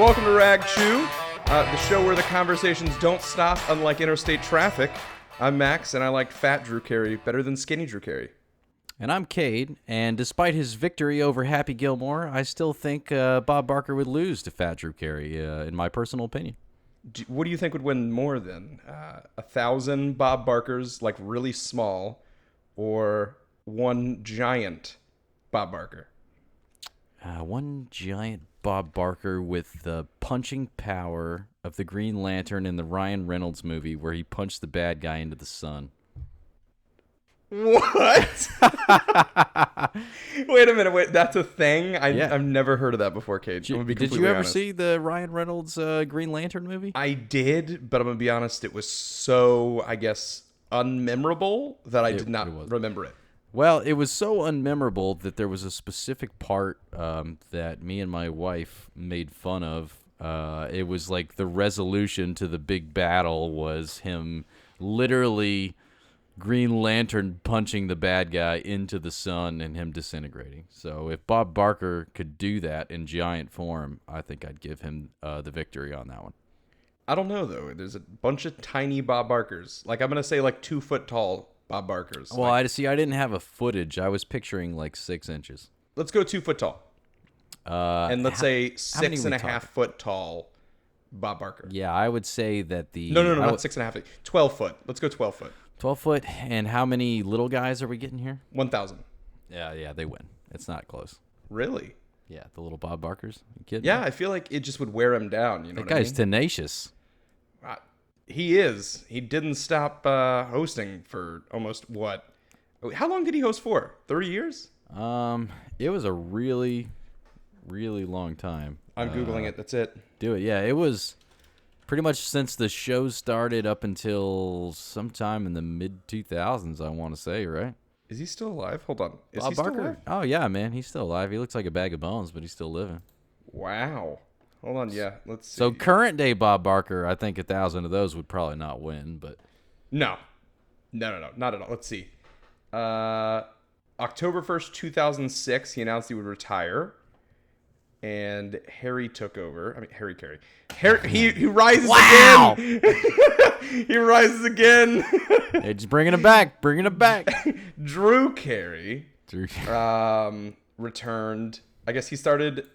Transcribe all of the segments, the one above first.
Welcome to Rag Chew, uh, the show where the conversations don't stop, unlike interstate traffic. I'm Max, and I like fat Drew Carey better than skinny Drew Carey. And I'm Cade, and despite his victory over Happy Gilmore, I still think uh, Bob Barker would lose to Fat Drew Carey, uh, in my personal opinion. Do, what do you think would win more than Uh, a thousand Bob Barkers, like really small, or one giant Bob Barker? Uh, one giant Bob Barker with the punching power of the Green Lantern in the Ryan Reynolds movie where he punched the bad guy into the sun. What? wait a minute. Wait, that's a thing. I, Yeah. I've never heard of that before, Cade. Did you ever honest. see the Ryan Reynolds uh, Green Lantern movie? I did, but I'm gonna be honest. It was so, I guess, unmemorable that I It- did not remember it. Well, it was so unmemorable that there was a specific part um, that me and my wife made fun of. Uh, it was like the resolution to the big battle was him literally Green Lantern punching the bad guy into the sun and him disintegrating. So if Bob Barker could do that in giant form, I think I'd give him uh, the victory on that one. I don't know though. There's a bunch of tiny Bob Barkers. Like I'm gonna say, like two foot tall Bob Barkers. Well, Like, I see. I didn't have a footage. I was picturing like six inches. let's go two foot tall, Uh, and let's ho- say six and a talking? half foot tall Bob Barker. Yeah, I would say that the No, no, no, I not six and a half. Twelve foot. Let's go twelve foot. 12 foot. And how many little guys are we getting here? One thousand. Yeah, yeah, they win. It's not close. Really? Yeah, the little Bob Barkers. You kidding? Yeah, I feel like it just would wear him down. You know that what I guy's mean? tenacious. Uh, he is. He didn't stop uh, hosting for almost what? How long did he host for? Thirty years? Um, it was a really, really long time. I'm Uh, googling it. That's it. Do it. Yeah, it was pretty much since the show started up until sometime in the mid 2000s. I want to say, right? Is he still alive? Hold on. Is Bob he still Barker. alive? Oh yeah, man, he's still alive. He looks like a bag of bones, but he's still living. Wow. Hold on. Yeah. Let's see. So current day Bob Barker, I think a thousand of those would probably not win, but no, no, no, no, not at all. Let's see. Uh, October first, two thousand six. He announced he would retire, and Harry took over. I mean, Harry Carey. Harry. He he rises Wow. again. he rises again. Hey, just bringing it back, bringing it back. Drew Carey Drew- um, returned. I guess he started.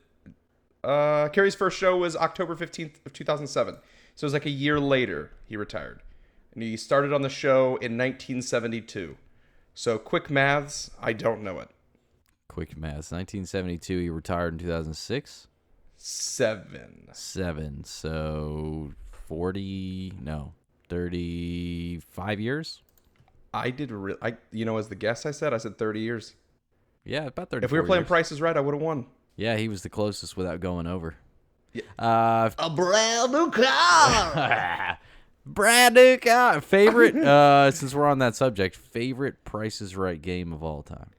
Uh, Carey's first show was October fifteenth of two thousand seven. So it was like a year later he retired, and he started on the show in nineteen seventy two. So quick maths, I don't know it. Quick math. 1972, he retired in 2006. Seven. Seven. So 40, no, 35 years? I did. Re- I you know as the guess I said I said thirty years. Yeah, about 30. If we were playing years. Prices Right, I would have won. Yeah, he was the closest without going over. Uh, A brand new car. Brad new car. Favorite, uh, since we're on that subject, favorite Price is Right game of all time.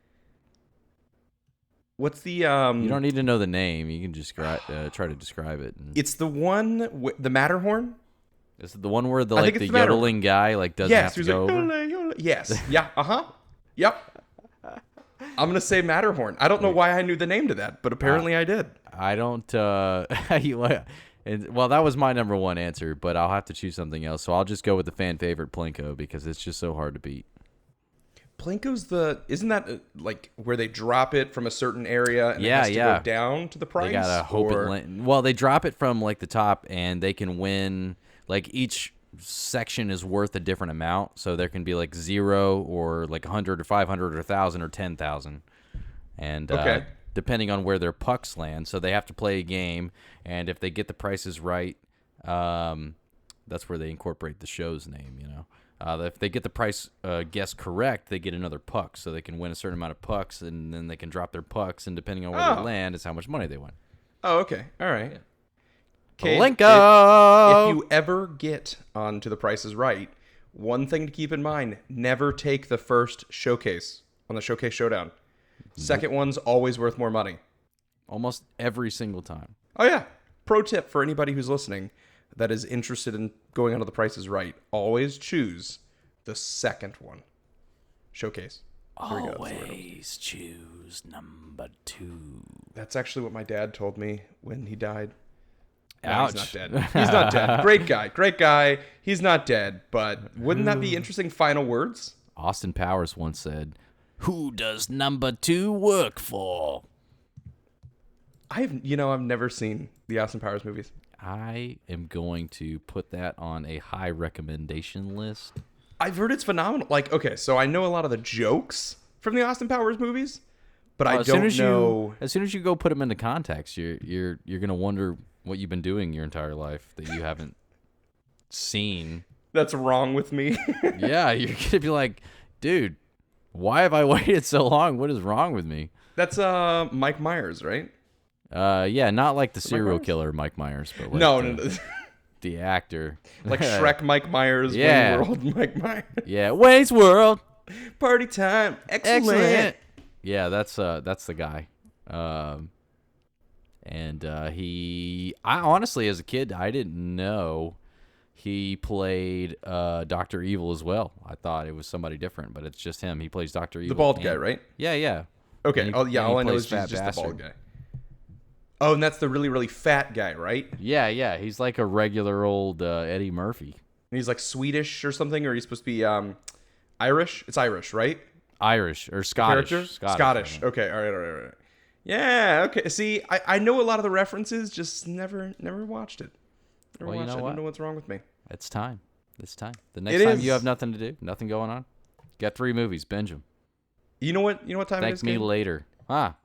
What's the um? You don't need to know the name. You can just uh, try to describe it. And It's the one with the Matterhorn. Is it the one where the like the the yodeling guy like doesn't yes, have to go like, over? "Yole, yole." yes, yeah, uh huh, yep. I'm gonna say Matterhorn. I don't know why I knew the name to that, but apparently I did. I don't. Uh, and, well, that was my number one answer, but I'll have to choose something else. So I'll just go with the fan favorite Plinko because it's just so hard to beat. Plinko's the isn't that uh, like where they drop it from a certain area and Yeah, it has to yeah. go down to the price? They gotta hope or- it. Well, they drop it from like the top, and they can win. Like each section is worth a different amount, so there can be like zero or like hundred or five hundred or thousand or ten thousand, and uh, depending on where their pucks land. So they have to play a game, and if they get the prices right, um, that's where they incorporate the show's name. You know, uh, if they get the price uh, guess correct, they get another puck, so they can win a certain amount of pucks, and then they can drop their pucks, and depending on where Oh. they land, is how much money they win. Oh, okay, all right. Cade, Plinko! If, if you ever get onto the Price is Right, one thing to keep in mind: never take the first showcase on the Showcase Showdown. Second one's always worth more money. Almost every single time. Oh yeah. Pro tip for anybody who's listening that is interested in going onto the Price is Right: always choose the second one. Showcase. We go. That's the word. Always choose number two. That's actually what my dad told me when he died. No, he's not dead. He's not dead. Great guy. Great guy. He's not dead. But wouldn't that be hmm. interesting final words? Austin Powers once said, "Who does number two work for?" I've you know I've never seen the Austin Powers movies. I am going to put that on a high recommendation list. I've heard it's phenomenal. Like okay, so I know a lot of the jokes from the Austin Powers movies, but I Well, as don't soon as know. you as soon as you go put them into context, you're you're you're gonna wonder what you've been doing your entire life that you haven't seen. That's wrong with me. yeah, you're gonna be like, dude, why have I waited so long? What is wrong with me? That's uh Mike Myers, right? Uh, yeah, not like the serial Myers? killer Mike Myers, but like no, the, no, no. the actor, like Shrek Mike Myers, Yeah. Wayne World Mike Myers. Yeah, Wayne's World. Party time. Excellent. Excellent. Yeah, that's uh that's the guy. Um and uh he I honestly as a kid I didn't know he played uh Dr. Evil as well. I thought it was somebody different, but it's just him. He plays Dr. Evil. The bald guy, right? Yeah, yeah. Okay. He- oh yeah, and all I know is he's just the bald guy. Oh, and that's the really, really fat guy, right? Yeah, yeah. He's like a regular old uh, Eddie Murphy. he's like Swedish or something, or he's supposed to be um Irish. It's Irish, right? Irish or Scottish. Character? Scottish. Scottish. Okay, all right, all right, all right. Yeah, okay. See, I, I know a lot of the references, just never never watched it. Never Well, you know it. I don't know what's wrong with me. It's time. It's time. The next It time you have nothing to do, nothing going on, got three movies, binge them. You know what? You know what time it Thank me Gabe? later. Ah,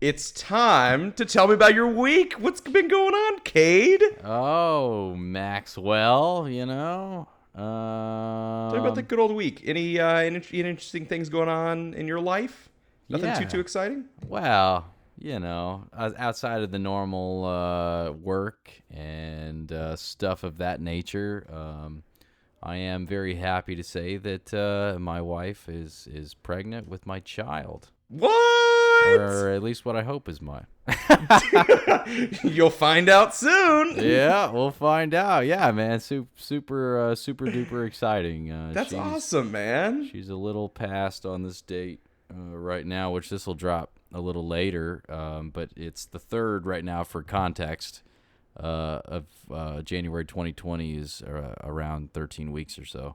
It's time to tell me about your week. What's been going on, Cade? Oh, Maxwell, you know. Um, me about the good old week. Any uh, any, any interesting things going on in your life? Nothing too Yeah. too exciting. well, you know, outside of the normal uh, work and uh, stuff of that nature, um, I am very happy to say that uh, my wife is is pregnant with my child, What? Or at least what I hope is my. You'll find out soon. yeah, we'll find out. Yeah, man, super super uh, super duper exciting. Uh, That's awesome, man. She's a little past on this date uh, right now, which this will drop a little later. Um, but it's the third right now for context uh, of uh, January 2020 is uh, around 13 weeks or so.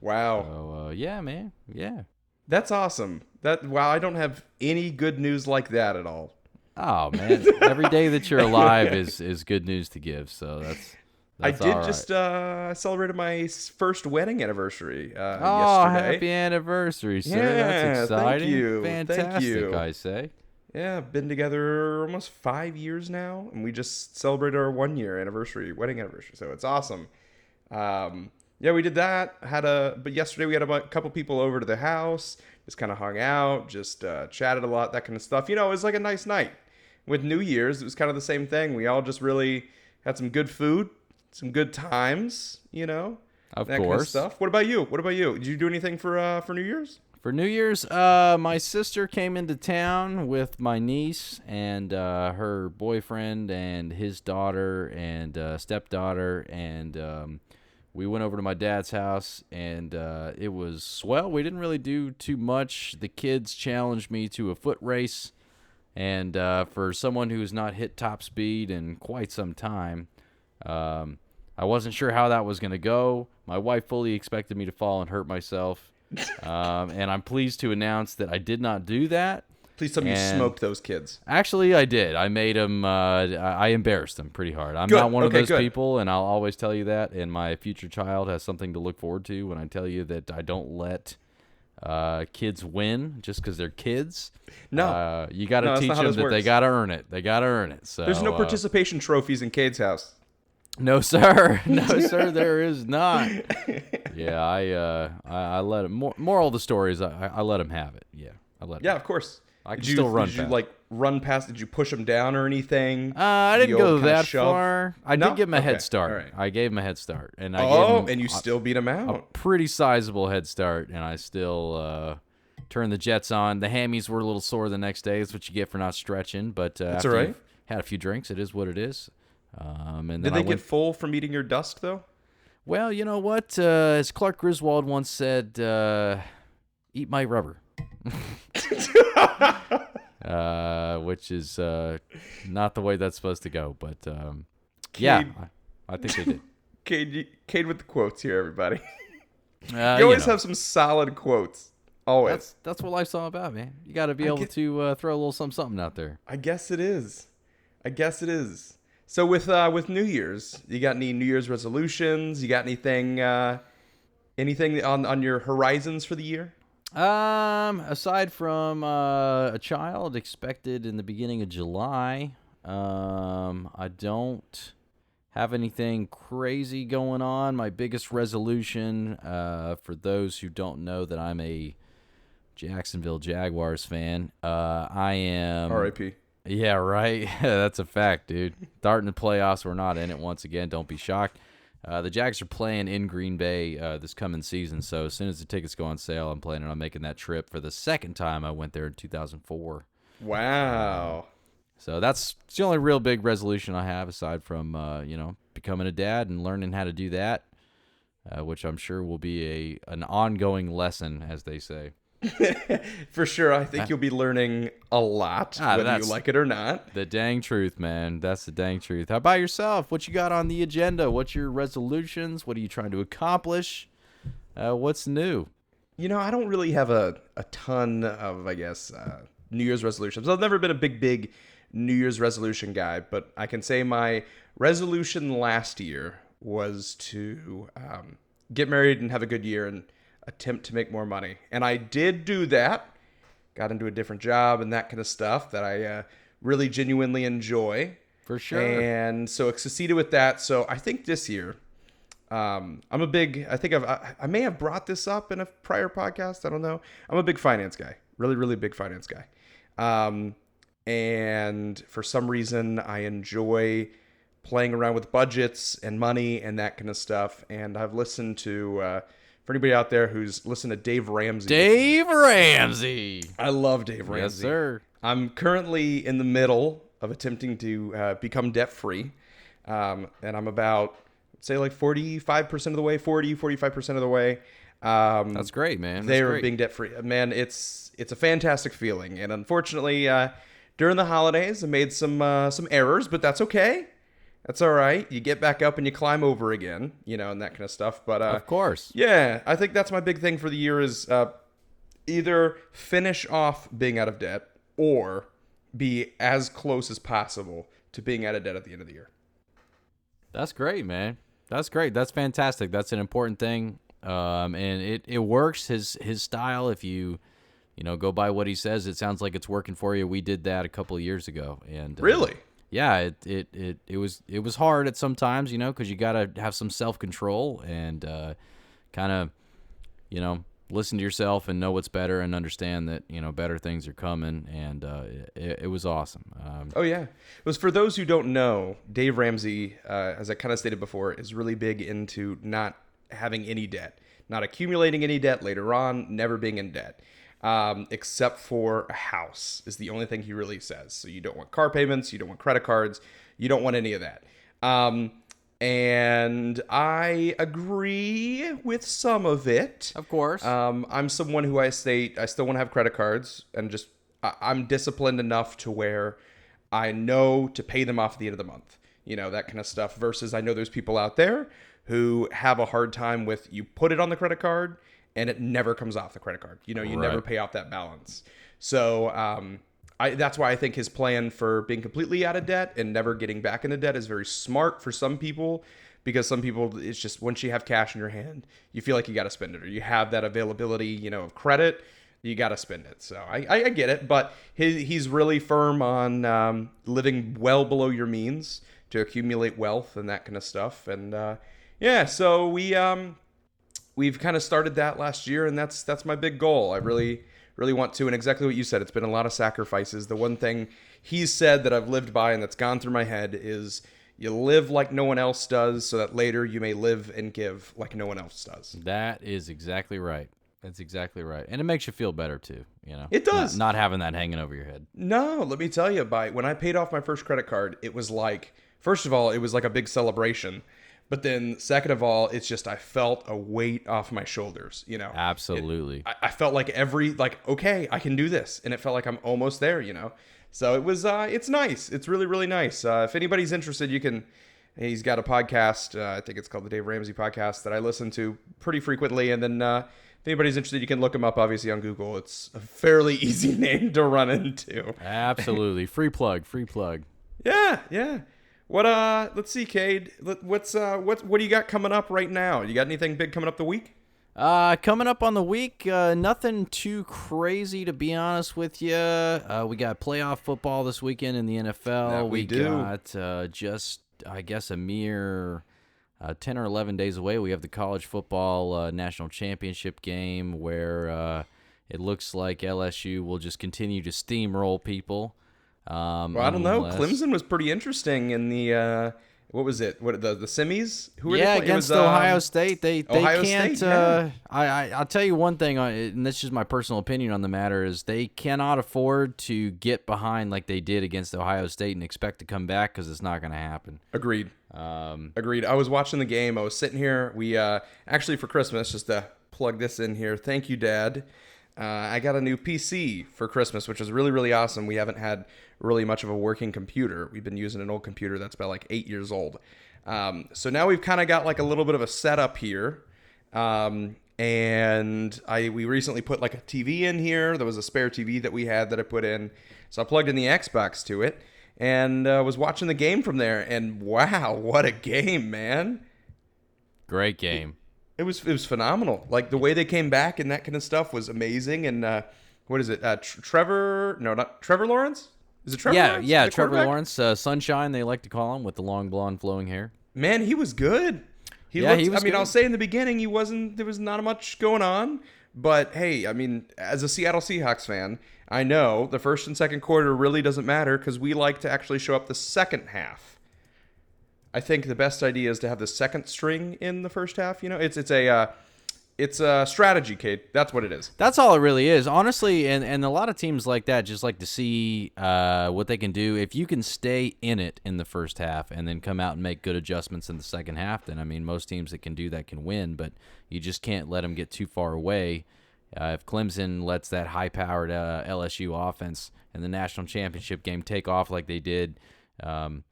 Wow. So uh, yeah, man, yeah. That's awesome. That wow, I don't have any good news like that at all. Oh man, every day that you're alive is is good news to give. So that's. I did right. just uh celebrated my first wedding anniversary uh Oh, yesterday. happy anniversary, sir! Yeah, that's exciting. thank you, thank Fantastic, you. I say. Yeah, been together almost 5 years now and we just celebrated our 1 year anniversary, wedding anniversary. So it's awesome. Um yeah, we did that. Had a but yesterday we had a couple people over to the house, just kind of hung out, just uh, chatted a lot, that kind of stuff. You know, it was like a nice night. With New Year's, it was kind of the same thing. We all just really had some good food, some good times, you know. Of that kind of course. stuff. What about you? What about you? Did you do anything for uh for New Year's? For New Year's, uh, my sister came into town with my niece and uh, her boyfriend and his daughter and uh, stepdaughter, and um, we went over to my dad's house, and uh, it was swell. We didn't really do too much. The kids challenged me to a foot race, and uh, for someone who's not hit top speed in quite some time, um, I wasn't sure how that was going to go. My wife fully expected me to fall and hurt myself. um, and I'm pleased to announce that I did not do that. Please tell me you smoked those kids. Actually, I did. I made them. Uh, I embarrassed them pretty hard. I'm Good. not one Okay, of those good. people, and I'll always tell you that. And my future child has something to look forward to when I tell you that I don't let uh, kids win just because they're kids. No. uh, you got to No, teach them that they got to earn it. They got to earn it. So There's no uh, participation trophies in Cade's house. no, sir. No, sir. There is not. Yeah, I, uh, I, I let him. Mor- moral of the story is I, I let him have it. Yeah, I let. him. Yeah, of course. I can did you, still run Did you like run past? Did you push him down or anything? Uh, I didn't go that far. I No? did give him a Okay, head start. right. I gave him a head start, and I oh, gave him and you a- still beat a out. pretty sizable head start, and I still uh, turned the jets on. The hammies were a little sore the next day. That's what you get for not stretching. But uh, That's all right. had a few drinks, it is what it is. Um, and then Did they went, get full from eating your dust though? well, you know what? Uh, as Clark Griswold once said, uh, "Eat my rubber." Uh, which is uh, not the way that's supposed to go. But um, Yeah, I, I think they did. Cade, Cade with the quotes here, everybody. Uh, you always know, have some solid quotes. Always. that's that's what life's all about, man. You got to be I able get- to uh, throw a little something something out there. I guess it is. I guess it is. So with uh with New Year's, you got any New Year's resolutions? You got anything uh anything on on your horizons for the year? Um, aside from uh, a child expected in the beginning of July, um, I don't have anything crazy going on. My biggest resolution, uh, for those who don't know that I'm a Jacksonville Jaguars fan, uh, I am. R.I.P. Yeah, right. That's a fact, dude. Darting the playoffs, we're not in it once again. Don't be shocked. Uh, the Jags are playing in Green Bay uh, this coming season, so as soon as the tickets go on sale, I'm planning on making that trip for the second time. I went there in 2004. Wow. So that's the only real big resolution I have, aside from uh, you know becoming a dad and learning how to do that, uh, which I'm sure will be a an ongoing lesson, as they say. For sure, I think you'll be learning a lot, Ah, whether you like it or not. The dang truth, man. That's the dang truth. How about yourself? What you got on the agenda? What's your resolutions? What are you trying to accomplish? Uh, what's new? You know, I don't really have a, a ton of, I guess, uh, New Year's resolutions. I've never been a big, big New Year's resolution guy, but I can say my resolution last year was to um, get married and have a good year and attempt to make more money. And I did do that. Got into a different job and that kind of stuff that I uh, really genuinely enjoy. For sure. And so it succeeded with that. So I think this year, um, I'm a big. I think I've. I, I may have brought this up in a prior podcast. I don't know. I'm a big finance guy. Really, really big finance guy. Um, and for some reason, I enjoy playing around with budgets and money and that kind of stuff. And I've listened to. Uh, for anybody out there who's listened to Dave Ramsey, Dave Ramsey. I love Dave Ramsey. Yes, sir. I'm currently in the middle of attempting to uh, become debt free. Um, and I'm about, say, like 45% of the way, 40, 45% of the way. Um, That's great, man. That's they're being debt free. Man, it's it's a fantastic feeling. And unfortunately, uh, during the holidays, I made some uh, some errors, but that's okay. That's all right. You get back up and you climb over again, you know, and that kind of stuff. But uh, Of course. yeah, I think that's my big thing for the year is uh, either finish off being out of debt or be as close as possible to being out of debt at the end of the year. That's great, man. That's great. That's fantastic. That's an important thing. Um, and it, it works his his style. If you you know go by what he says, it sounds like it's working for you. We did that a couple of years ago, and uh, Really? Yeah, it, it it it was it was hard at some times, you know, because you gotta have some self control and uh, kind of you know listen to yourself and know what's better and understand that you know better things are coming. And uh, it, it was awesome. Um, Oh yeah. It was for those who don't know, Dave Ramsey, uh, as I kind of stated before, is really big into not having any debt, not accumulating any debt later on, never being in debt. Um, except for a house is the only thing he really says. So you don't want car payments, you don't want credit cards, you don't want any of that. Um, and I agree with some of it. of course. Um, I'm someone who I state I still want to have credit cards and just I, I'm disciplined enough to where I know to pay them off at the end of the month. You know that kind of stuff. Versus I know there's people out there who have a hard time with you put it on the credit card and it never comes off the credit card. You know you never pay off that balance. So um, I, that's why I think his plan for being completely out of debt and never getting back into debt is very smart for some people because some people it's just once you have cash in your hand you feel like you got to spend it or you have that availability you know of credit you got to spend it so I, I, I get it but he, he's really firm on um, living well below your means to accumulate wealth and that kind of stuff and uh, yeah so we um, we've kind of started that last year and that's that's my big goal i really really want to and exactly what you said it's been a lot of sacrifices the one thing he's said that i've lived by and that's gone through my head is you live like no one else does so that later you may live and give like no one else does That is exactly right. That's exactly right, and it makes you feel better too. You know, It does. Not, not having that hanging over your head. no let me tell you by when i paid off my first credit card it was like first of all it was like a big celebration but then second of all it's just i felt a weight off my shoulders you know Absolutely. I, I felt like every like okay i can do this and it felt like i'm almost there you know so it was uh it's nice it's really really nice uh, if anybody's interested you can He's got a podcast. Uh, I think it's called the Dave Ramsey Podcast that I listen to pretty frequently. And then uh, if anybody's interested, you can look him up. Obviously on Google, it's a fairly easy name to run into. Absolutely. free plug, free plug. Yeah, yeah. What uh? Let's see, Cade. What's uh? What what do you got coming up right now? You got anything big coming up the week? Uh, coming up on the week, uh, nothing too crazy to be honest with you. Uh, we got playoff football this weekend in the NFL. That we do. got uh, just, I guess, a mere uh, 10 or 11 days away. We have the college football uh, national championship game where uh, it looks like LSU will just continue to steamroll people. Um, Well, I don't know. Clemson was pretty interesting in the uh, what was it? What the the semis? Who were they yeah, playing? It was, against Ohio um, State, they they Ohio can't. State, uh, I, I I'll tell you one thing, uh, and this is my personal opinion on the matter: is they cannot afford to get behind like they did against Ohio State and expect to come back because it's not going to happen. Agreed. Um, Agreed. I was watching the game. I was sitting here. We uh, actually for Christmas, just to plug this in here. Thank you, Dad. Uh, I got a new PC for Christmas, which is really really awesome. We haven't had really much of a working computer. We've been using an old computer that's about like eight years old. Um, so now we've kind of got like a little bit of a setup here. Um, and I we recently put like a TV in here. There was a spare TV that we had that I put in, so I plugged in the Xbox to it and uh, was watching the game from there. And wow, what a game, man! great game. It was it was phenomenal. Like the way they came back and that kind of stuff was amazing. And uh, what is it? Uh, Tr- Trevor? No, not Trevor Lawrence. Is it Trevor? yeah, Lawrence, yeah. Trevor? Lawrence, uh, Sunshine, they like to call him, with the long blonde flowing hair. Man, he was good. He Yeah, looked, he was I mean, good. I'll say in the beginning he wasn't. There was not much going on. But hey, I mean, as a Seattle Seahawks fan, I know the first and second quarter really doesn't matter because we like to actually show up the second half. I think the best idea is to have the second string in the first half. You know, it's it's a uh, it's a strategy, Cade. That's what it is. That's all it really is, honestly. And and a lot of teams like that just like to see uh, what they can do. If you can stay in it in the first half and then come out and make good adjustments in the second half, then I mean, most teams that can do that can win. But you just can't let them get too far away. Uh, if Clemson lets that high-powered uh, LSU offense in the national championship game take off like they did. Um,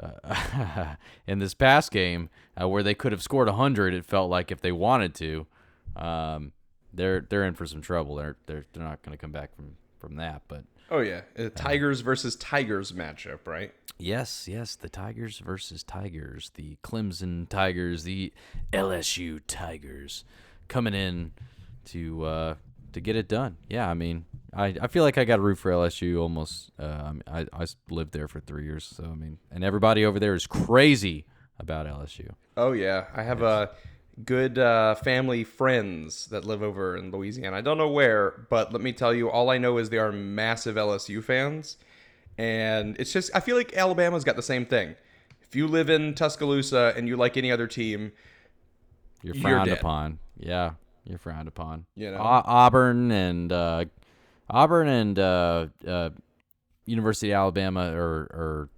uh, in this past game, uh, where they could have scored hundred, it felt like if they wanted to, um, they're they're in for some trouble. They're they're they're not going to come back from from that. But Oh yeah, a Tigers versus Tigers matchup, right? yes, yes, the Tigers versus Tigers, the Clemson Tigers, the LSU Tigers, coming in to uh, to get it done. Yeah, I mean, I, I feel like I got a root for LSU almost. Uh, I, I lived there for three years, so I mean, and everybody over there is crazy about LSU. Oh yeah, I have uh, good uh, family friends that live over in Louisiana. I don't know where, but let me tell you, all I know is they are massive LSU fans, and it's just I feel like Alabama's got the same thing. If you live in Tuscaloosa and you like any other team, You're You're frowned dead. upon. Yeah, you're frowned upon. You know? Au- Auburn and uh, Auburn and uh, uh, University of Alabama are.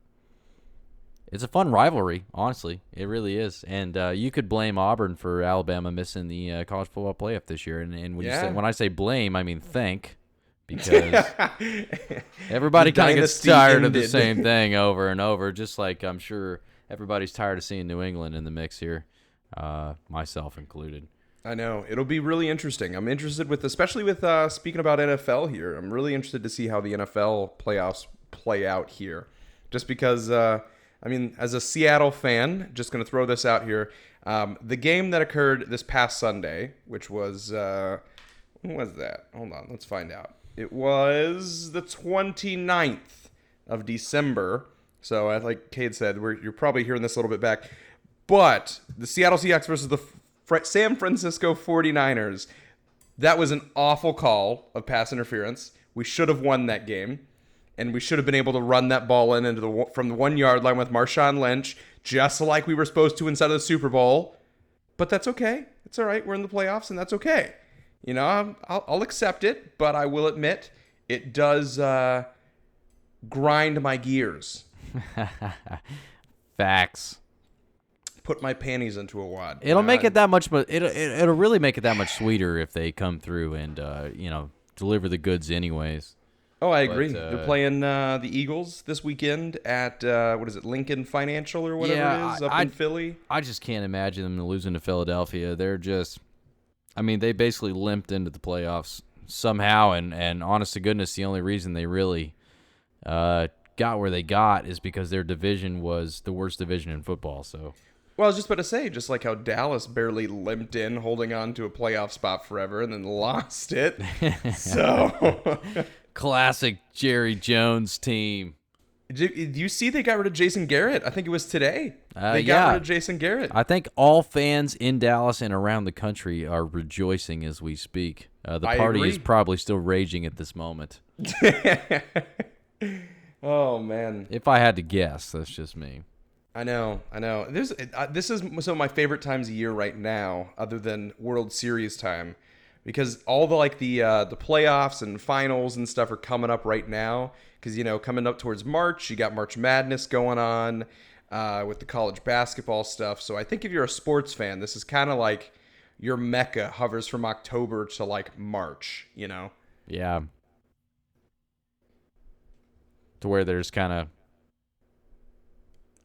It's a fun rivalry, honestly. It really is, and uh, you could blame Auburn for Alabama missing the uh, college football playoff this year. And, and when you Yeah. say when I say blame, I mean thank, because everybody kind of gets tired of the same thing over and over. Just like I'm sure everybody's tired of seeing New England in the mix here, uh, myself included. I know it'll be really interesting. I'm interested with, especially with uh, speaking about NFL here. I'm really interested to see how the NFL playoffs play out here, just because. I mean, as a Seattle fan, just going to throw this out here. Um, the game that occurred this past Sunday, which was uh, when was that? Hold on, let's find out. It was the 29th of December. So, like Cade said, you're probably hearing this a little bit back. But the Seattle Seahawks versus the Fr- San Francisco 49ers, that was an awful call of pass interference. We should have won that game. And we should have been able to run that ball in into the from the one yard line with Marshawn Lynch, just like we were supposed to inside of the Super Bowl. But that's okay. It's all right. We're in the playoffs, and that's okay. You know, I'll, I'll accept it, but I will admit it does uh, grind my gears, Facts. put my panties into a wad. It'll make it that much, but it'll it'll really make it that much sweeter if they come through and uh, you know deliver the goods anyways. Oh, I But, agree. uh, They're playing uh, the Eagles this weekend at uh, what is it, Lincoln Financial or whatever Yeah, it is up I- in Philly. I just can't imagine them losing to Philadelphia. They're just, I mean, they basically limped into the playoffs somehow, and and honest to goodness, the only reason they really uh, got where they got is because their division was the worst division in football. So Well, I was just about to say, just like how Dallas barely limped in, holding on to a playoff spot forever, and then lost it. so, classic Jerry Jones team. do you see they got rid of Jason Garrett? I think it was today. Uh, they got yeah. rid of Jason Garrett. I think all fans in Dallas and around the country are rejoicing as we speak. Uh, the I party is probably still raging at this moment. oh man, If I had to guess, that's just me. I know, I know. There's uh, this is some of my favorite times of year right now, other than World Series time, because all the like the uh, the playoffs and finals and stuff are coming up right now. Because you know, coming up towards March, you got March Madness going on uh, with the college basketball stuff. So I think if you're a sports fan, this is kind of like your mecca hovers from October to like March. You know. Yeah. To where there's kind of,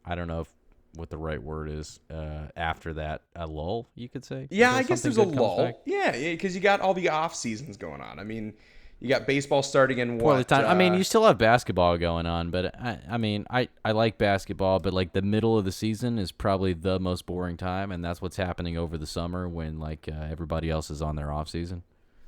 I don't know if, what the right word is. Uh, after that, a lull, you could say. Yeah, I guess there's a lull. back? Yeah, because you got all the off seasons going on. I mean, you got baseball starting in what? timed. I mean, uh, you still have basketball going on, but I, I mean, I, I like basketball, but like the middle of the season is probably the most boring time, and that's what's happening over the summer when like uh, everybody else is on their off season.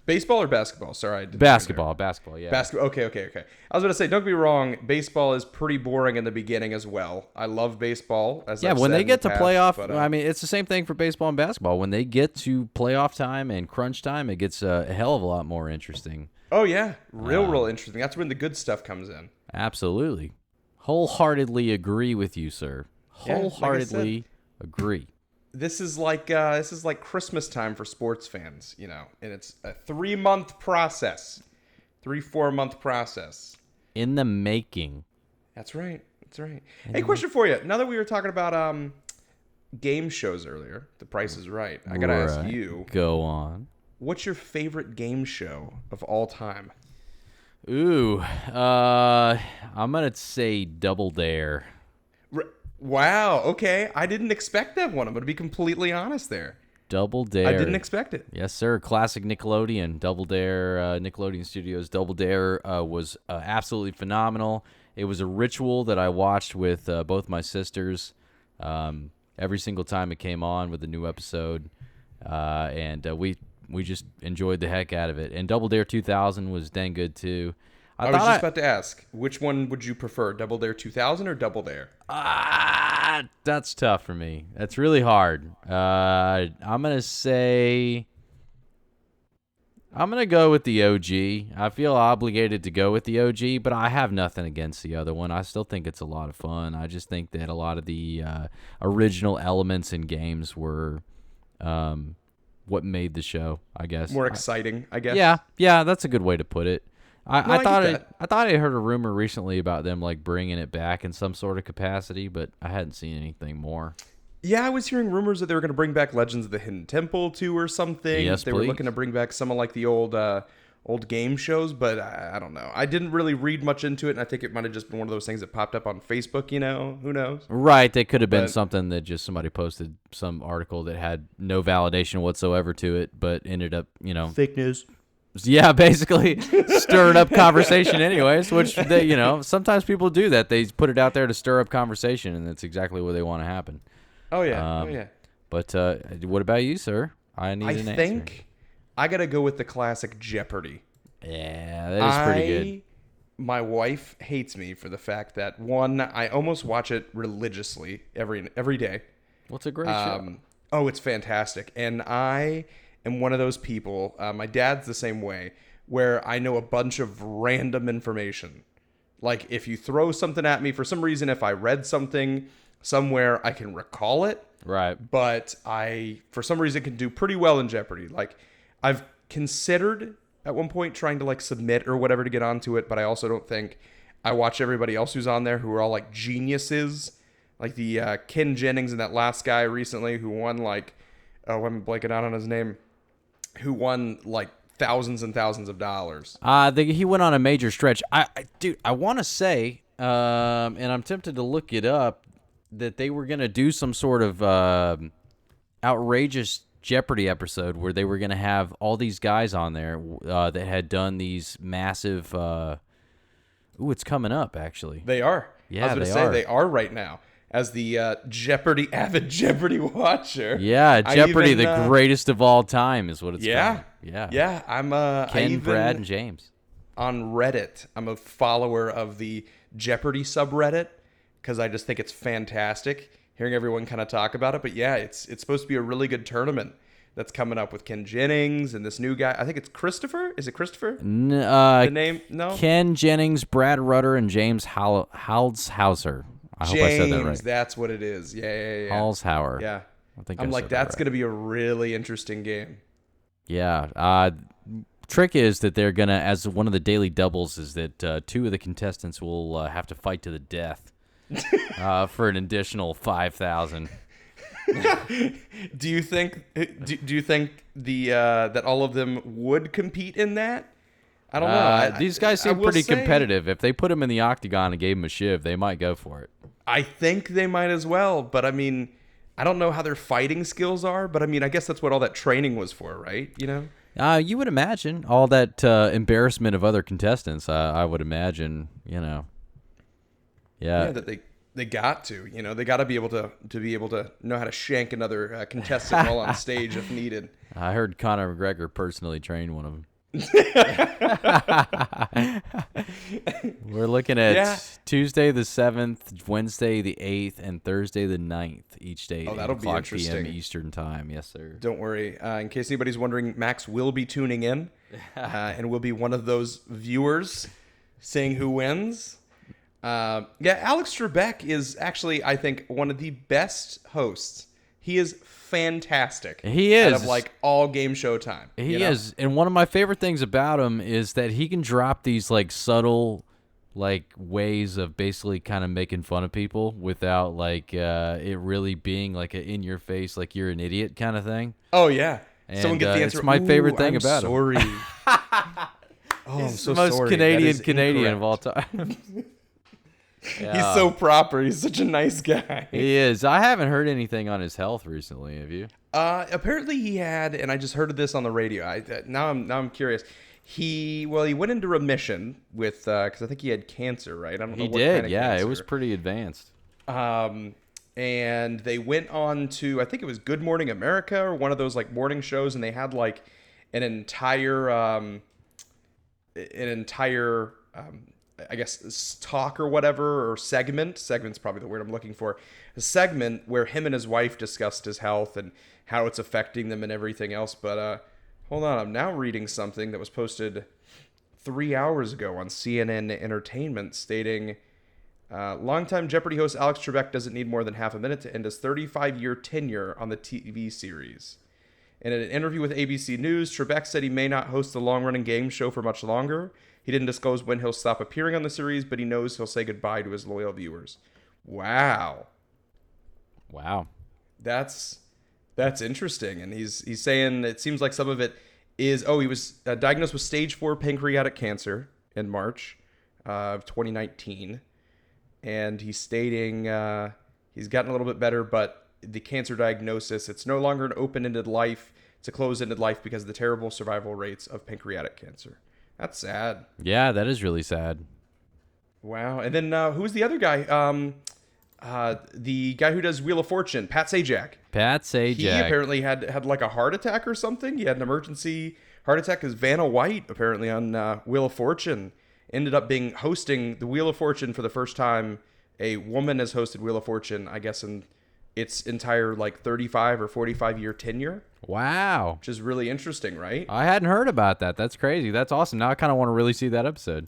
Baseball or basketball? Sorry, I didn't Basketball, basketball, yeah. Basketball. Okay, okay, okay. I was going to say, don't get me wrong. Baseball is pretty boring in the beginning as well. I love baseball. As Yeah, I've when said they get the to past, playoff, but, uh, I mean, it's the same thing for baseball and basketball. When they get to playoff time and crunch time, it gets a hell of a lot more interesting. oh yeah, real, Um, real interesting. That's when the good stuff comes in. Absolutely, wholeheartedly agree with you, sir. Yeah, like Wholeheartedly agree. This is like uh, this is like Christmas time for sports fans, you know, and it's a three month process, three four month process. In the making. That's right. That's right. Hey, question for you. Now that we were talking about um game shows earlier, The Price is Right. I gotta ask you, Go on. what's your favorite game show of all time? Ooh, uh, I'm gonna say Double Dare. Wow. Okay, I didn't expect that one. I'm gonna be completely honest there. Double Dare. I didn't expect it. Yes, sir. Classic Nickelodeon. Double Dare, uh, Nickelodeon Studios. Double Dare uh, was uh, absolutely phenomenal. It was a ritual that I watched with uh, both my sisters um, every single time it came on with a new episode, uh, and uh, we we just enjoyed the heck out of it. And Double Dare 2000 was dang good too. I, I, was just I- about to ask, which one would you prefer, Double Dare 2000 or Double Dare? Ah, that's tough for me. That's really hard. Uh, I'm gonna say. I'm gonna go with the OG. I feel obligated to go with the OG, but I have nothing against the other one. I still think it's a lot of fun. I just think that a lot of the uh, original elements in games were um, what made the show. I guess. More I- exciting, I guess. yeah, yeah, that's a good way to put it. I, No, I I thought I. I thought I heard a rumor recently about them like bringing it back in some sort of capacity, but I hadn't seen anything more. Yeah, I was hearing rumors that they were going to bring back Legends of the Hidden Temple too, or something. Yes, they were looking to bring back some of like the old, uh, old game shows, but I, I don't know. I didn't really read much into it, and I think it might have just been one of those things that popped up on Facebook. You know, who knows? Right, they could have been But- something that just somebody posted some article that had no validation whatsoever to it, but ended up, you know, Fake news. Yeah, basically stirring up conversation anyways, which they, you know, sometimes people do that. They put it out there to stir up conversation and that's exactly what they want to happen. Oh yeah, Um, oh yeah. But uh, what about you, sir? I need I an answer. think I gotta go with the classic Jeopardy. Yeah, that is pretty good. My wife hates me for the fact that one, I almost watch it religiously every every day. What's a great show? Um, oh, it's fantastic. And I am one of those people. Uh, my dad's the same way, where I know a bunch of random information. Like if you throw something at me for some reason, if I read something somewhere, I can recall it. Right. But I, for some reason, can do pretty well in Jeopardy. Like I've considered at one point trying to like submit or whatever to get onto it, but I also don't think I watch everybody else who's on there who are all like geniuses, like the uh, Ken Jennings and that last guy recently who won like, oh, I'm blanking out on his name, who won like thousands and thousands of dollars. Uh, the, he went on a major stretch. I, I dude, I want to say, um, and I'm tempted to look it up, that they were gonna do some sort of um outrageous Jeopardy episode where they were gonna have all these guys on there uh, that had done these massive. Uh, ooh, it's coming up actually. They are. Yeah, I was to they say are. they are right now. As the uh, Jeopardy avid Jeopardy watcher. Yeah, Jeopardy, even, the uh, greatest of all time, is what it's Yeah. called. Yeah, Yeah, I'm uh, Ken, even, Brad, and James. on Reddit. I'm a follower of the Jeopardy subreddit because I just think it's fantastic hearing everyone kind of talk about it. But yeah, it's it's supposed to be a really good tournament that's coming up with Ken Jennings and this new guy. I think it's Christopher. Is it Christopher? N- uh, The name? No. Ken Jennings, Brad Rutter, and James Hal- Halshauser. I hope I said that James. right. That's what it is. Yeah, yeah, yeah. Holzhauer. Yeah. I think I'm I like, said that that's right. going to be a really interesting game. Yeah. Uh, trick is that they're gonna, as one of the daily doubles, is that uh, two of the contestants will uh, have to fight to the death uh, for an additional five thousand. Do you think? Do, do you think the uh, that all of them would compete in that? I don't know. Uh, I- these guys seem pretty say, competitive. If they put them in the octagon and gave them a shiv, they might go for it. I think they might as well, but I mean, I don't know how their fighting skills are, but I mean, I guess that's what all that training was for, right? You know? Uh, you would imagine all that uh, embarrassment of other contestants. Uh, I would imagine, you know. Yeah. yeah, that they they got to, you know, they got to be able to to be able to know how to shank another uh, contestant while on stage if needed. I heard Conor McGregor personally trained one of them. We're looking at Yeah. Tuesday the 7th, Wednesday the 8th, and Thursday the 9th each day. Oh, at that'll 8 be o'clock PM interesting. Eastern Time. Yes, sir. Don't worry. Uh, in case anybody's wondering, Max will be tuning in, uh, and will be one of those viewers seeing who wins. Uh, yeah, Alex Trebek is actually, I think, one of the best hosts. He is fantastic. He Out is. of like all game show time. He you know? is, and one of my favorite things about him is that he can drop these like subtle, like ways of basically kind of making fun of people without like uh, it really being like a in your face, like you're an idiot kind of thing. Oh yeah. Someone And, gets uh, the it's my favorite "Ooh, thing I'm about him." sorry. oh, I'm He's so the most sorry. Canadian Canadian of all time. He's so proper. He's such a nice guy. he is. I haven't heard anything on his health recently. Have you? Uh, apparently he had, and I just heard of this on the radio. I uh, now I'm now I'm curious. He well, he went into remission with because I think he had cancer, right? I don't know He what did. kind of yeah, it was pretty advanced. Um, and they went on to I think it was Good Morning America or one of those like morning shows, and they had like an entire um, an entire um, I guess talk or whatever or segment. Segment's probably the word I'm looking for. A segment where him and his wife discussed his health and how it's affecting them and everything else. But uh, hold on, I'm now reading something that was posted three hours ago on CNN Entertainment stating. Uh, longtime Jeopardy host Alex Trebek doesn't need more than half a minute to end his 35 year tenure on the TV series. In an interview with ABC News, Trebek said he may not host the long running game show for much longer. He didn't disclose when he'll stop appearing on the series, but he knows he'll say goodbye to his loyal viewers. Wow. Wow. That's that's interesting, and he's he's saying it seems like some of it is oh he was uh, diagnosed with stage four pancreatic cancer in March uh, of 2019, and he's stating uh, he's gotten a little bit better, but the cancer diagnosis it's no longer an open-ended life; it's a closed-ended life because of the terrible survival rates of pancreatic cancer. That's sad. Yeah, that is really sad. Wow. And then uh, who's the other guy? Um, uh, the guy who does Wheel of Fortune, Pat Sajak. Pat Sajak. He apparently had had like a heart attack or something. He had an emergency heart attack because Vanna White apparently on uh, Wheel of Fortune ended up being hosting the Wheel of Fortune for the first time. A woman has hosted Wheel of Fortune, I guess, in its entire like 35 or 45 year tenure, wow. which is really interesting, right? I hadn't heard about that. That's crazy. That's awesome. Now I kind of want to really see that episode.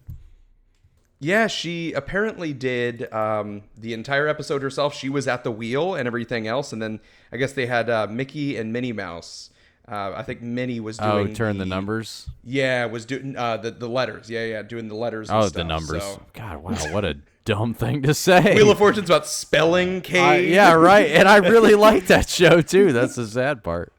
Yeah, she apparently did um, the entire episode herself. She was at the wheel and everything else, and then I guess they had uh, Mickey and Minnie Mouse. Uh, I think Minnie was doing. Oh, turn the numbers. Yeah, was doing uh, the the letters. Yeah, yeah, doing the letters. And Oh, stuff, the numbers. so. God, wow, what a dumb thing to say. Wheel of Fortune's about spelling K. I- yeah, right. And I really like that show too. That's the sad part.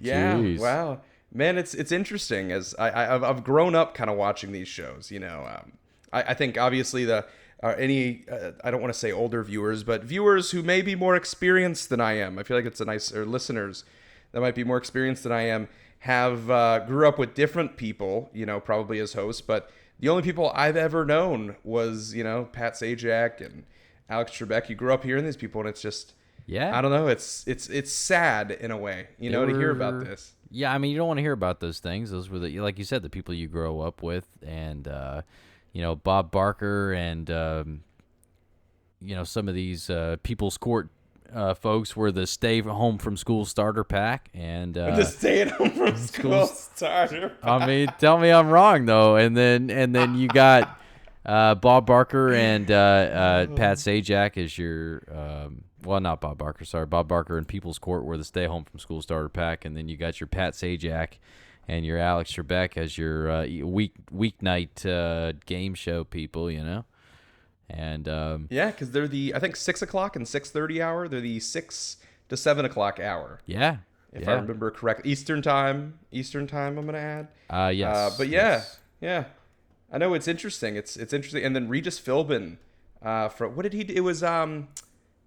yeah. Jeez. Wow. man, it's it's interesting as I, I I've, I've grown up kind of watching these shows. You know, um, I, I think obviously the uh, any uh, I don't want to say older viewers, but viewers who may be more experienced than I am. I feel like it's a nice or listeners that might be more experienced than I am have uh, grew up with different people. You know, probably as hosts, but the only people I've ever known was you know Pat Sajak and Alex Trebek. You grew up hearing these people, and it's just Yeah. I don't know. It's it's it's sad in a way, you know, They to hear about this. Yeah, I mean, you don't want to hear about those things. Those were the, like you said, the people you grow up with, and uh, you know, Bob Barker and um, you know some of these uh, People's Court uh, folks were the stay home from school starter pack, and uh, the stay at home from school starter. I mean, tell me I'm wrong though. And then and then you got uh, Bob Barker and uh, uh, Pat Sajak as your um, well, not Bob Barker. Sorry, Bob Barker and People's Court were the stay home from school starter pack, and then you got your Pat Sajak and your Alex Trebek as your uh, week weeknight uh, game show people. You know, and um, Yeah, because they're the I think six o'clock and six thirty hour. They're the six to seven o'clock hour, yeah, if I remember correctly. Eastern time. Eastern time. I'm gonna add. Uh, yes, Uh, but yeah, yes. yeah. I know it's interesting. It's it's interesting. And then Regis Philbin. Uh, for what did he? do? It was um,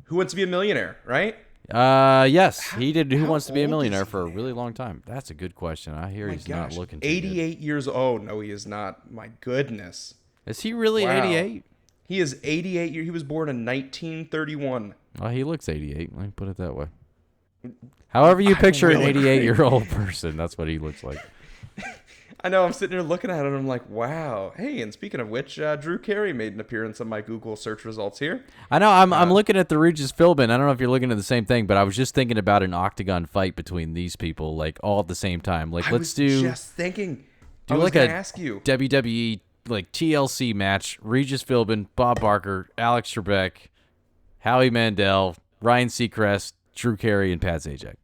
Who Wants to Be a Millionaire, right? Uh, yes, he did. Who wants to be a millionaire for a really long time? That's a good question. I hear he's not looking. Too good. 88 years old. No, he is not. My goodness. Is he really Wow. 88? He is 88 year. He was born in 1931. Well, he looks 88. Let me put it that way. However, you picture an 88 year old person, that's what he looks like. I know. I'm sitting here looking at it. and I'm like, wow. Hey, and speaking of which, uh, Drew Carey made an appearance on my Google search results here. I know. I'm, I'm looking at the Regis Philbin. I don't know if you're looking at the same thing, but I was just thinking about an octagon fight between these people, like all at the same time. Like, I let's was do just thinking. do I was like a ask you. WWE like TLC match: Regis Philbin, Bob Barker, Alex Trebek, Howie Mandel, Ryan Seacrest, Drew Carey, and Pat Sajak.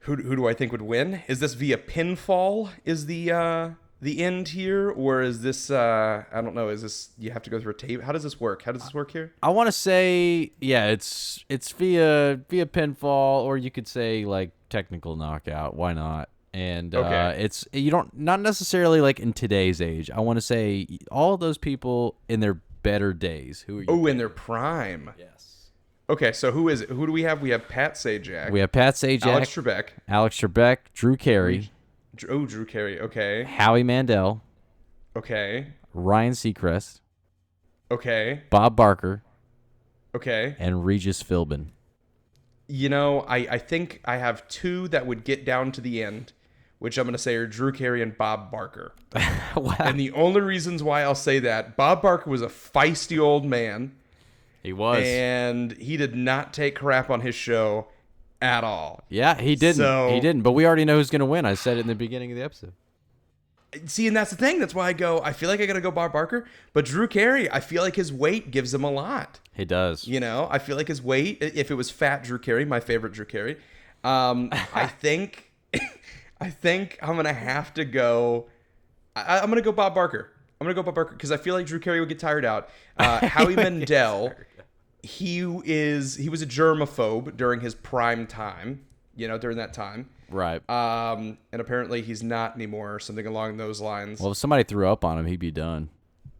Who, who do I think would win? Is this via pinfall? Is the uh, the end here, or is this? Uh, I don't know. Is this you have to go through a tape? How does this work? How does this work here? I want to say, yeah, it's it's via via pinfall, or you could say like technical knockout. Why not? And uh, it's you don't not necessarily like in today's age. I want to say all of those people in their better days. Who are you? Oh, in their prime. yes. Okay, so who is it? Who do we have? We have Pat Sajak, We have Pat Sajak, Alex Trebek. Alex, Trebek, Trebek, Drew Carey, oh Drew Carey. Okay, Howie Mandel, okay, Ryan Seacrest, okay, Bob Barker, okay. and Regis Philbin. You know, I, I think I have two that would get down to the end, which I'm going to say are Drew Carey and Bob Barker. wow. And the only reasons why I'll say that, Bob Barker was a feisty old man, He was. and he did not take crap on his show at all. yeah, he didn't. So- he didn't. But we already know who's going to win. I said it in the beginning of the episode. See, and that's the thing. That's why I go, I feel like I got to go Bob Barker. But Drew Carey, I feel like his weight gives him a lot. He does. You know, I feel like his weight, if it was fat Drew Carey, my favorite Drew Carey, um, I think, I think I'm gonna have to go. I, I'm gonna go Bob Barker. I'm gonna go Bob Barker because I feel like Drew Carey would get tired out. Uh, Howie Mandel, he is he was a germaphobe during his prime time. You know, during that time. Right. Um, and apparently he's not anymore, or something along those lines. well, if somebody threw up on him, he'd be done.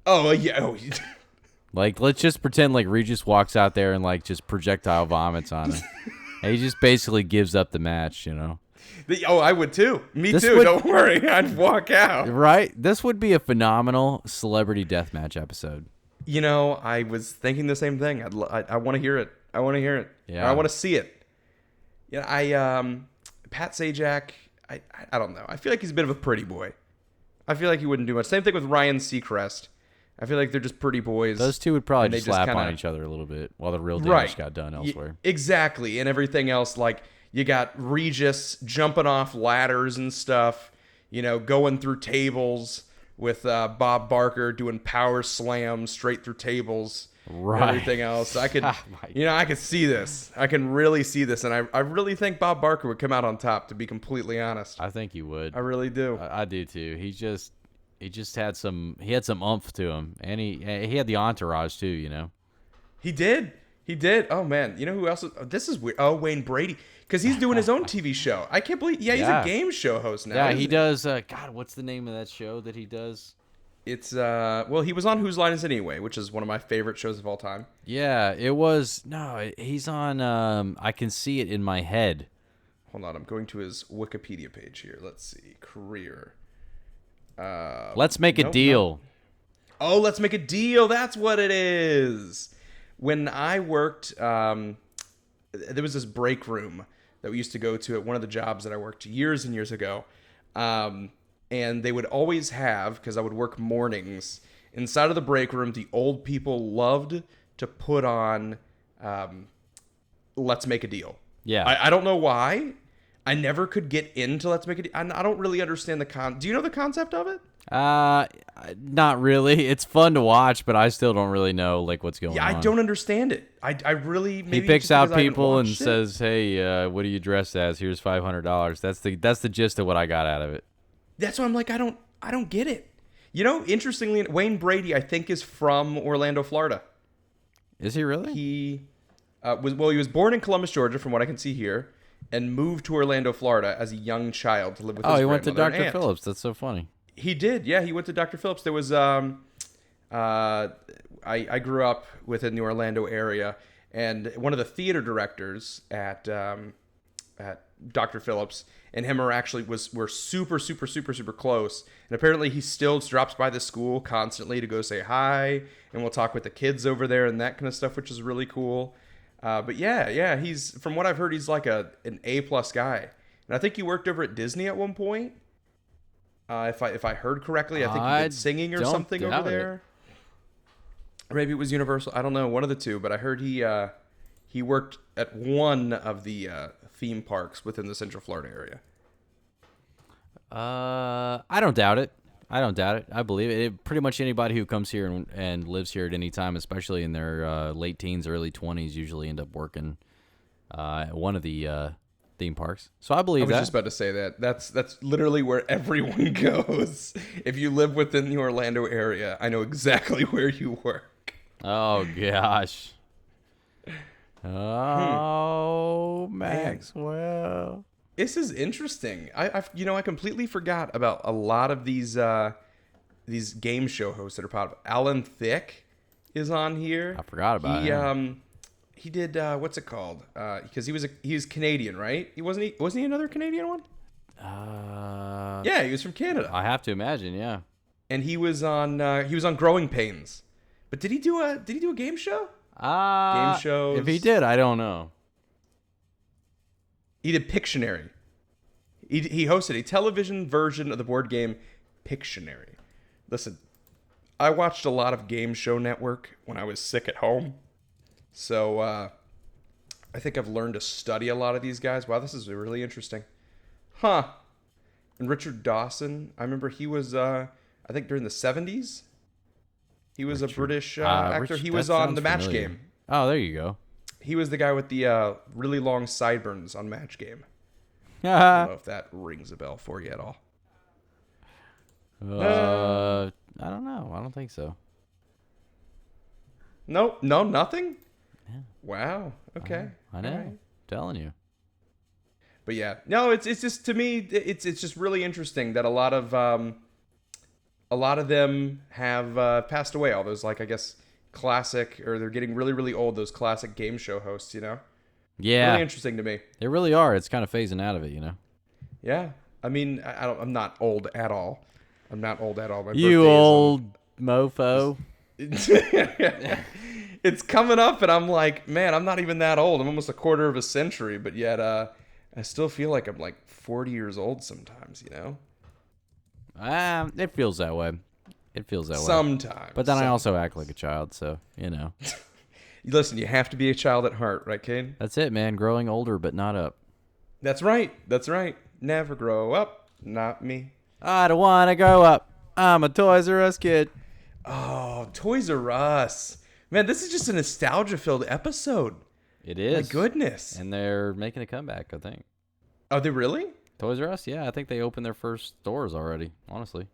oh yeah, oh, Like, let's just pretend like Regis walks out there and like just projectile vomits on him. and he just basically gives up the match, you know. The- oh, I would too. Me This too. would- Don't worry, I'd walk out. Right? This would be a phenomenal celebrity deathmatch episode. You know, I was thinking the same thing. I'd, I, I want to hear it. I want to hear it. Yeah. I want to see it. Yeah, I um, Pat Sajak. I, I don't know. I feel like he's a bit of a pretty boy. I feel like he wouldn't do much. Same thing with Ryan Seacrest. I feel like they're just pretty boys. Those two would probably just just slap on kinda- each other a little bit while the real damage right got done Y- elsewhere. exactly, and everything else. Like you got Regis jumping off ladders and stuff. You know, going through tables with uh, Bob Barker doing power slams straight through tables. Right. Everything else, I could, my you know, I could see this. I can really see this, and I, I really think Bob Barker would come out on top. To be completely honest, I think he would. I really do. I, I do too. He just he just had some he had some umph to him, and he he had the entourage too. You know. He did. He did. Oh man, you know who else? Is, oh, this is weird. Oh, Wayne Brady, because he's doing his own TV show. I can't believe. Yeah, he's Yeah. a game show host now. Yeah, he does. Uh, God, what's the name of that show that he does? It's uh, well, he was on Whose Line Is It Anyway, which is one of my favorite shows of all time. Yeah, it was. No, he's on. Um, I can see it in my head. Hold on, I'm going to his Wikipedia page here. Let's see, career. Uh, Let's make a nope, deal. Oh, let's make a deal. That's what it is. When I worked, um, there was this break room that we used to go to at one of the jobs that I worked years and years ago. Um, and they would always have, because I would work mornings, inside of the break room, the old people loved to put on um, Let's Make a Deal. Yeah. I, I don't know why. I never could get into Let's Make a Deal. I I don't really understand the con. Do you know the concept of it? Uh, not really. It's fun to watch, but I still don't really know like what's going Yeah, on. Yeah, I don't understand it. I, I really maybe He picks out because I haven't people and it. says, "Hey, uh, what are you dressed as? Here's five hundred dollars." That's the that's the gist of what I got out of it. That's why I'm like I don't I don't get it. You know, interestingly, Wayne Brady I think is from Orlando, Florida. Is he really? He uh, was well, he was born in Columbus, Georgia, from what I can see here, and moved to Orlando, Florida, as a young child to live with. His Oh, he went to Dr. Phillips. That's so funny. He did, yeah. He went to Dr. Phillips. There was, um, uh, I, I grew up within the Orlando area, and one of the theater directors at um, at Dr. Phillips and him are actually was were super super super super close. And apparently, he still drops by the school constantly to go say hi, and we'll talk with the kids over there and that kind of stuff, which is really cool. Uh, but yeah, yeah, he's from what I've heard, he's like a an A plus guy, and I think he worked over at Disney at one point. Uh, if I if I heard correctly, I think he did singing or something over it. there. Or maybe it was Universal. I don't know, one of the two. But I heard he uh, he worked at one of the uh, theme parks within the Central Florida area. Uh, I don't doubt it. I don't doubt it. I believe it. It- pretty much anybody who comes here and, and lives here at any time, especially in their uh, late teens, early twenties, usually end up working uh, one of the uh, theme parks. So I believe I was that. just about to say that. That's that's literally where everyone goes. If you live within the Orlando area, I know exactly where you work. Oh gosh. Oh, Hmm. Maxwell. This is interesting. I, I you know I completely forgot about a lot of these uh, these game show hosts that are part of. Alan Thicke is on here. I forgot about he, him. um he did uh, what's it called? Because he was a, he was Canadian, right? He wasn't he wasn't he another Canadian one? Uh, Yeah, he was from Canada, I have to imagine. Yeah. and he was on uh, he was on Growing Pains. But did he do a did he do a game show? Uh, Game shows. If he did, I don't know. He did Pictionary. He, he hosted a television version of the board game Pictionary. Listen, I watched a lot of Game Show Network when I was sick at home. So uh, I think I've learned to study a lot of these guys. Wow, this is really interesting. Huh. And Richard Dawson, I remember he was, uh, I think during the 70s, he was a British uh, Uh, actor. Rich- he was on the Match familiar. Game. Oh, there you go. He was the guy with the uh, really long sideburns on Match Game. I don't know if that rings a bell for you at all. Uh, I don't know. I don't think so. No, no, nothing. Wow. Okay. I know. All right. telling you. But yeah, no, it's it's just to me, it's it's just really interesting that a lot of um, a lot of them have uh, passed away. All those like I guess classic or they're getting really really old. Those classic game show hosts, you know, Yeah, really interesting to me. they really are. It's kind of phasing out of it, you know. Yeah, I mean, I, I don't, I'm not old at all. I'm not old at all. My You birthday is on- old mofo. it's coming up and I'm like, man, I'm not even that old. I'm almost a quarter of a century, but yet uh I still feel like I'm like 40 years old sometimes, you know? Ah, it feels that way. It feels that way. Sometimes. But then I also act like a child, so you know. Listen, you have to be a child at heart, right, Cade? That's it, man. Growing older, but not up. That's right. That's right. Never grow up. Not me. I don't want to grow up. I'm a Toys R Us kid. Oh, Toys R Us. Man, this is just a nostalgia filled episode. It is. My goodness. And they're making a comeback, I think. Are they really? Toys R Us, yeah, I think they opened their first stores already. Honestly,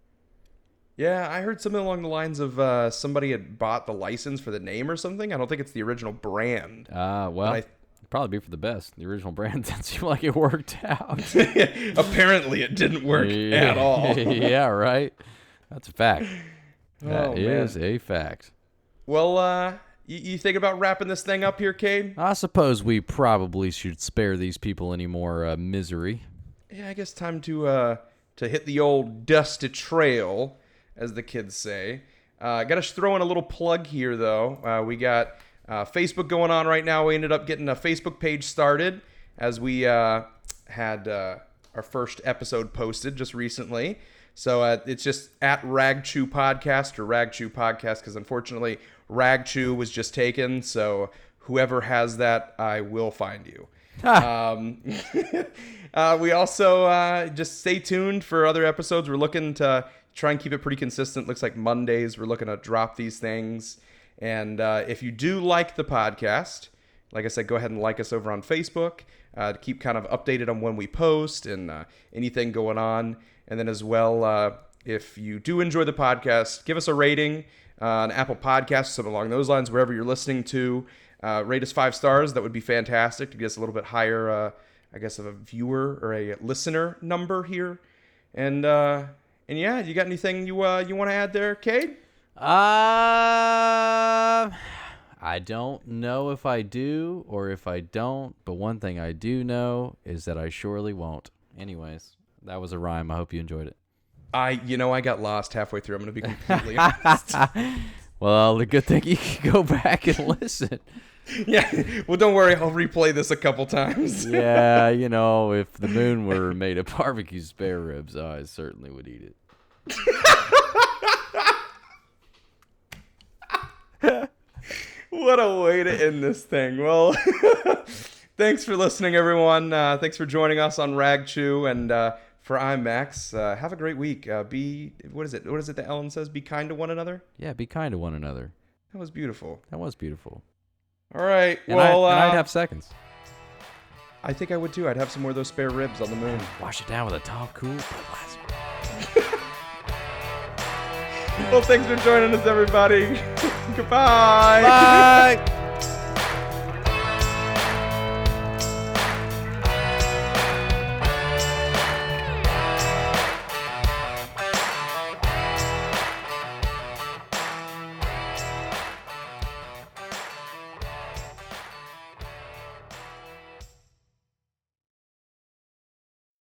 Yeah, I heard something along the lines of uh, somebody had bought the license for the name or something. I don't think it's the original brand. Uh, well, I- probably be for the best. The original brand didn't seem like it worked out. Apparently, it didn't work at all. yeah, right. That's a fact. That Oh, is man. a fact. Well, uh, you, you think about wrapping this thing up here, Cade? I suppose we probably should spare these people any more uh, misery. Yeah, I guess time to uh, to hit the old dusty trail, as the kids say. Uh, Got to throw in a little plug here, though. Uh, we got uh, Facebook going on right now. We ended up getting a Facebook page started as we uh, had uh, our first episode posted just recently. So uh, it's just at Rag Chew Podcast or Rag Chew Podcast because unfortunately Ragchew was just taken. So whoever has that, I will find you. um, uh, we also uh, just stay tuned for other episodes. We're looking to try and keep it pretty consistent. Looks like Mondays we're looking to drop these things. And uh, if you do like the podcast, like I said, go ahead and like us over on Facebook uh, to keep kind of updated on when we post and uh, anything going on. And then as well, uh, if you do enjoy the podcast, give us a rating uh, on Apple Podcasts, something along those lines, wherever you're listening to. Uh, rate us five stars. That would be fantastic to get us a little bit higher, uh, I guess, of a viewer or a listener number here. And uh, and yeah, you got anything you uh, you want to add there, Cade? Uh, I don't know if I do or if I don't, but one thing I do know is that I surely won't. Anyways, that was a rhyme. I hope you enjoyed it. I, you know, I got lost halfway through. I'm going to be completely honest. Well, the good thing you can go back and listen. yeah. Well, don't worry. I'll replay this a couple times. yeah, you know, if the moon were made of barbecue spare ribs, I certainly would eat it. what a way to end this thing. Well, thanks for listening, everyone. Uh, thanks for joining us on Rag Chew and uh, for IMAX. Uh, have a great week. Uh, be what is it? What is it that Ellen says? Be kind to one another. Yeah, be kind to one another. That was beautiful. That was beautiful. All right. And, well, I, uh, I'd have seconds. I think I would too. I'd have some more of those spare ribs on the moon. Wash it down with a tall, cool. Well, thanks for joining us, everybody. Goodbye. Bye.